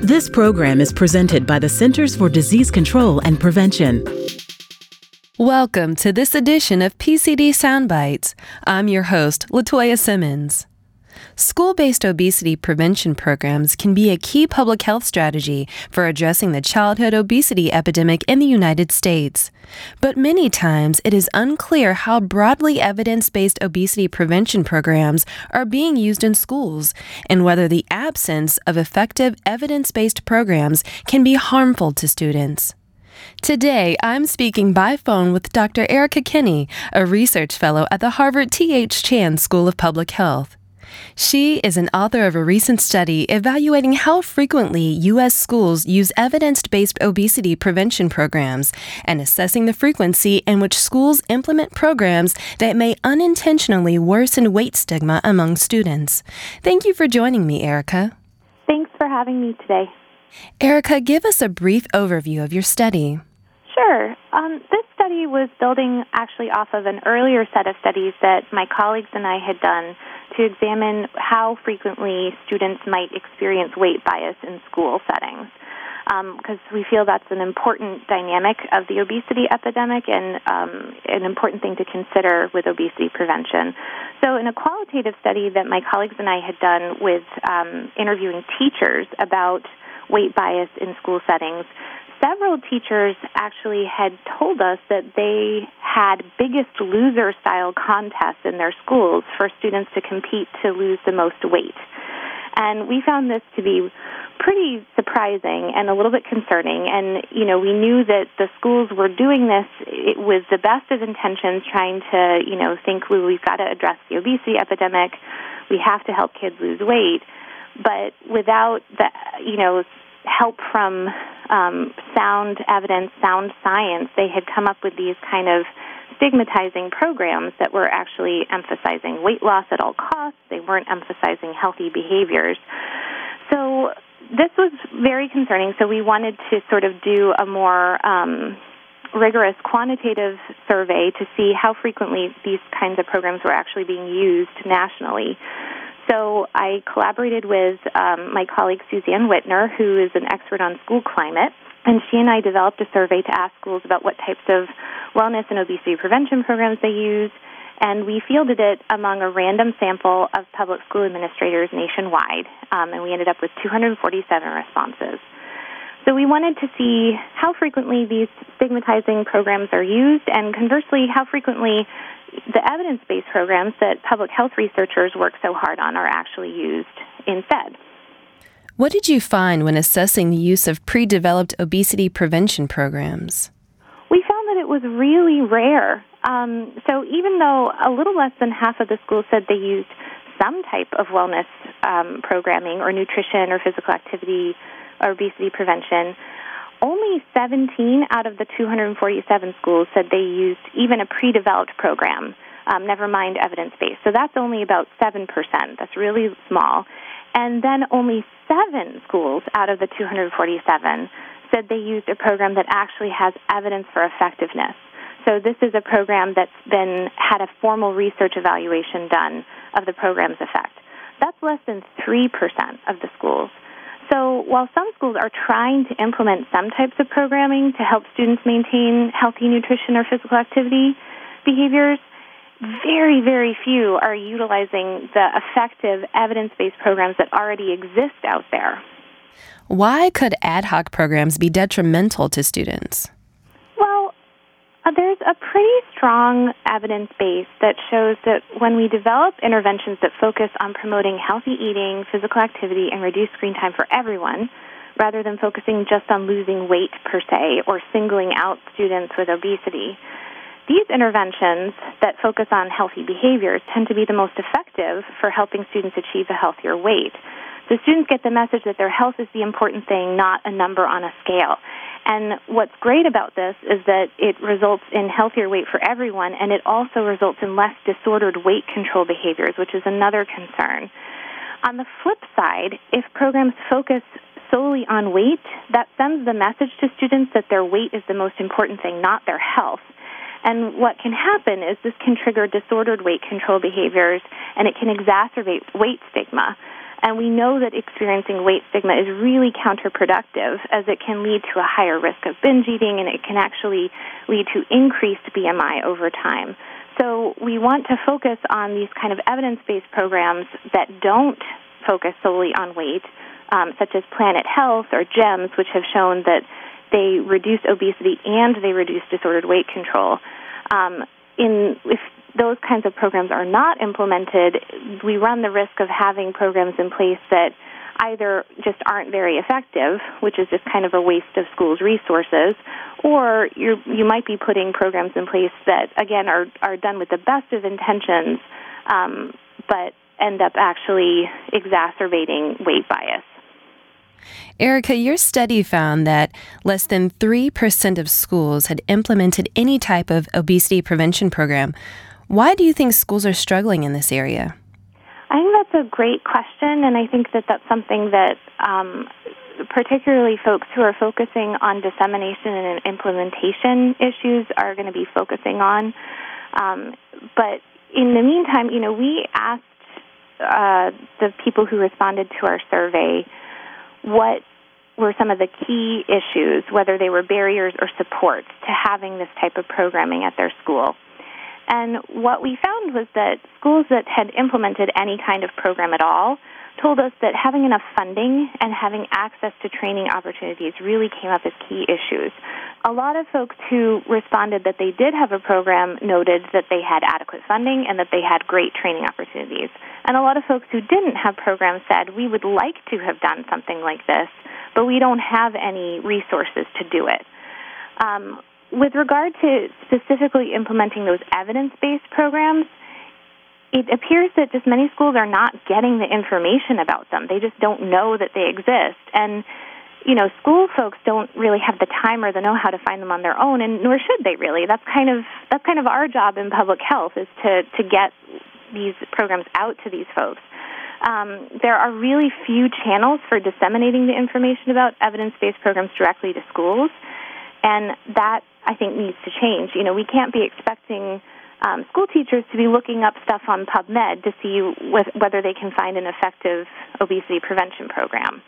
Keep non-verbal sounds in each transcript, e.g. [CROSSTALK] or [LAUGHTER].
This program is presented by the Centers for Disease Control and Prevention. Welcome to this edition of PCD Soundbites. I'm your host, Latoya Simmons. School based obesity prevention programs can be a key public health strategy for addressing the childhood obesity epidemic in the United States. But many times it is unclear how broadly evidence based obesity prevention programs are being used in schools and whether the absence of effective evidence based programs can be harmful to students. Today, I'm speaking by phone with Dr. Erica Kenney, a research fellow at the Harvard T.H. Chan School of Public Health. She is an author of a recent study evaluating how frequently U.S. schools use evidence based obesity prevention programs and assessing the frequency in which schools implement programs that may unintentionally worsen weight stigma among students. Thank you for joining me, Erica. Thanks for having me today. Erica, give us a brief overview of your study. Sure. Um, this study was building actually off of an earlier set of studies that my colleagues and I had done to examine how frequently students might experience weight bias in school settings. Because um, we feel that's an important dynamic of the obesity epidemic and um, an important thing to consider with obesity prevention. So, in a qualitative study that my colleagues and I had done with um, interviewing teachers about weight bias in school settings, several teachers actually had told us that they had biggest loser style contests in their schools for students to compete to lose the most weight. And we found this to be pretty surprising and a little bit concerning. And, you know, we knew that the schools were doing this it was the best of intentions, trying to, you know, think well, we've got to address the obesity epidemic. We have to help kids lose weight. But without the, you know, help from um, sound evidence, sound science, they had come up with these kind of stigmatizing programs that were actually emphasizing weight loss at all costs. They weren't emphasizing healthy behaviors. So this was very concerning. So we wanted to sort of do a more um, rigorous quantitative survey to see how frequently these kinds of programs were actually being used nationally. So I collaborated with um, my colleague Suzanne Wintner, who is an expert on school climate, and she and I developed a survey to ask schools about what types of wellness and obesity prevention programs they use. And we fielded it among a random sample of public school administrators nationwide, um, and we ended up with 247 responses. So we wanted to see how frequently these stigmatizing programs are used, and conversely, how frequently the evidence based programs that public health researchers work so hard on are actually used instead. What did you find when assessing the use of pre developed obesity prevention programs? We found that it was really rare. Um, so, even though a little less than half of the schools said they used some type of wellness um, programming or nutrition or physical activity or obesity prevention, only 17 out of the 247 schools said they used even a pre developed program, um, never mind evidence based. So that's only about 7%. That's really small. And then only seven schools out of the 247 said they used a program that actually has evidence for effectiveness. So this is a program that's been had a formal research evaluation done of the program's effect. That's less than 3% of the schools. So while some schools are trying to implement some types of programming to help students maintain healthy nutrition or physical activity behaviors, very, very few are utilizing the effective evidence based programs that already exist out there. Why could ad hoc programs be detrimental to students? Uh, there's a pretty strong evidence base that shows that when we develop interventions that focus on promoting healthy eating, physical activity, and reduced screen time for everyone, rather than focusing just on losing weight per se or singling out students with obesity, these interventions that focus on healthy behaviors tend to be the most effective for helping students achieve a healthier weight. The students get the message that their health is the important thing, not a number on a scale. And what's great about this is that it results in healthier weight for everyone, and it also results in less disordered weight control behaviors, which is another concern. On the flip side, if programs focus solely on weight, that sends the message to students that their weight is the most important thing, not their health. And what can happen is this can trigger disordered weight control behaviors and it can exacerbate weight stigma. And we know that experiencing weight stigma is really counterproductive as it can lead to a higher risk of binge eating and it can actually lead to increased BMI over time. So we want to focus on these kind of evidence based programs that don't focus solely on weight, um, such as Planet Health or GEMS, which have shown that they reduce obesity and they reduce disordered weight control. Um, in if those kinds of programs are not implemented, we run the risk of having programs in place that either just aren't very effective, which is just kind of a waste of schools' resources, or you you might be putting programs in place that again are are done with the best of intentions, um, but end up actually exacerbating weight bias. Erica, your study found that less than 3% of schools had implemented any type of obesity prevention program. Why do you think schools are struggling in this area? I think that's a great question, and I think that that's something that um, particularly folks who are focusing on dissemination and implementation issues are going to be focusing on. Um, but in the meantime, you know, we asked uh, the people who responded to our survey what were some of the key issues, whether they were barriers or supports to having this type of programming at their school. And what we found was that schools that had implemented any kind of program at all told us that having enough funding and having access to training opportunities really came up as key issues. A lot of folks who responded that they did have a program noted that they had adequate funding and that they had great training opportunities. And a lot of folks who didn't have programs said, we would like to have done something like this, but we don't have any resources to do it. Um, with regard to specifically implementing those evidence based programs, it appears that just many schools are not getting the information about them. They just don't know that they exist. And, you know, school folks don't really have the time or the know how to find them on their own, and nor should they really. That's kind of that's kind of our job in public health is to to get these programs out to these folks. Um, there are really few channels for disseminating the information about evidence-based programs directly to schools, and that I think needs to change. You know, we can't be expecting um, school teachers to be looking up stuff on PubMed to see whether they can find an effective obesity prevention program.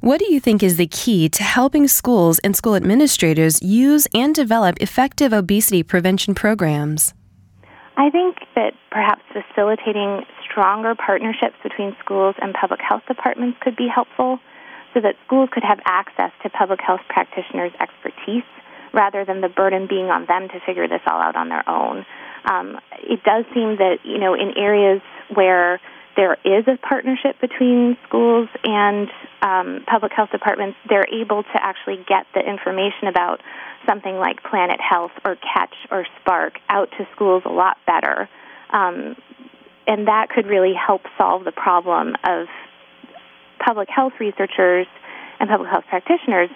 What do you think is the key to helping schools and school administrators use and develop effective obesity prevention programs? I think that perhaps facilitating stronger partnerships between schools and public health departments could be helpful so that schools could have access to public health practitioners' expertise rather than the burden being on them to figure this all out on their own. Um, it does seem that, you know, in areas where there is a partnership between schools and um, public health departments, they're able to actually get the information about something like Planet Health or Catch or Spark out to schools a lot better. Um, and that could really help solve the problem of public health researchers and public health practitioners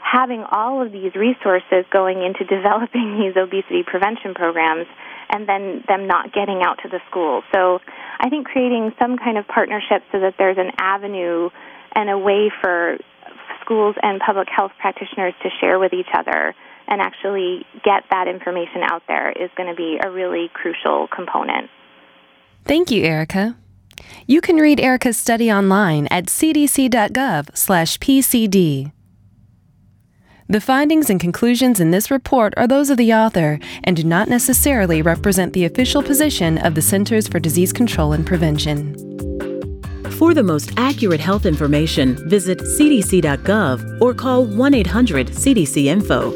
having all of these resources going into [LAUGHS] developing these obesity prevention programs and then them not getting out to the schools. So I think creating some kind of partnership so that there's an avenue and a way for schools and public health practitioners to share with each other and actually get that information out there is going to be a really crucial component. Thank you, Erica. You can read Erica's study online at cdc.gov/pcd. The findings and conclusions in this report are those of the author and do not necessarily represent the official position of the Centers for Disease Control and Prevention. For the most accurate health information, visit cdc.gov or call 1 800 CDC Info.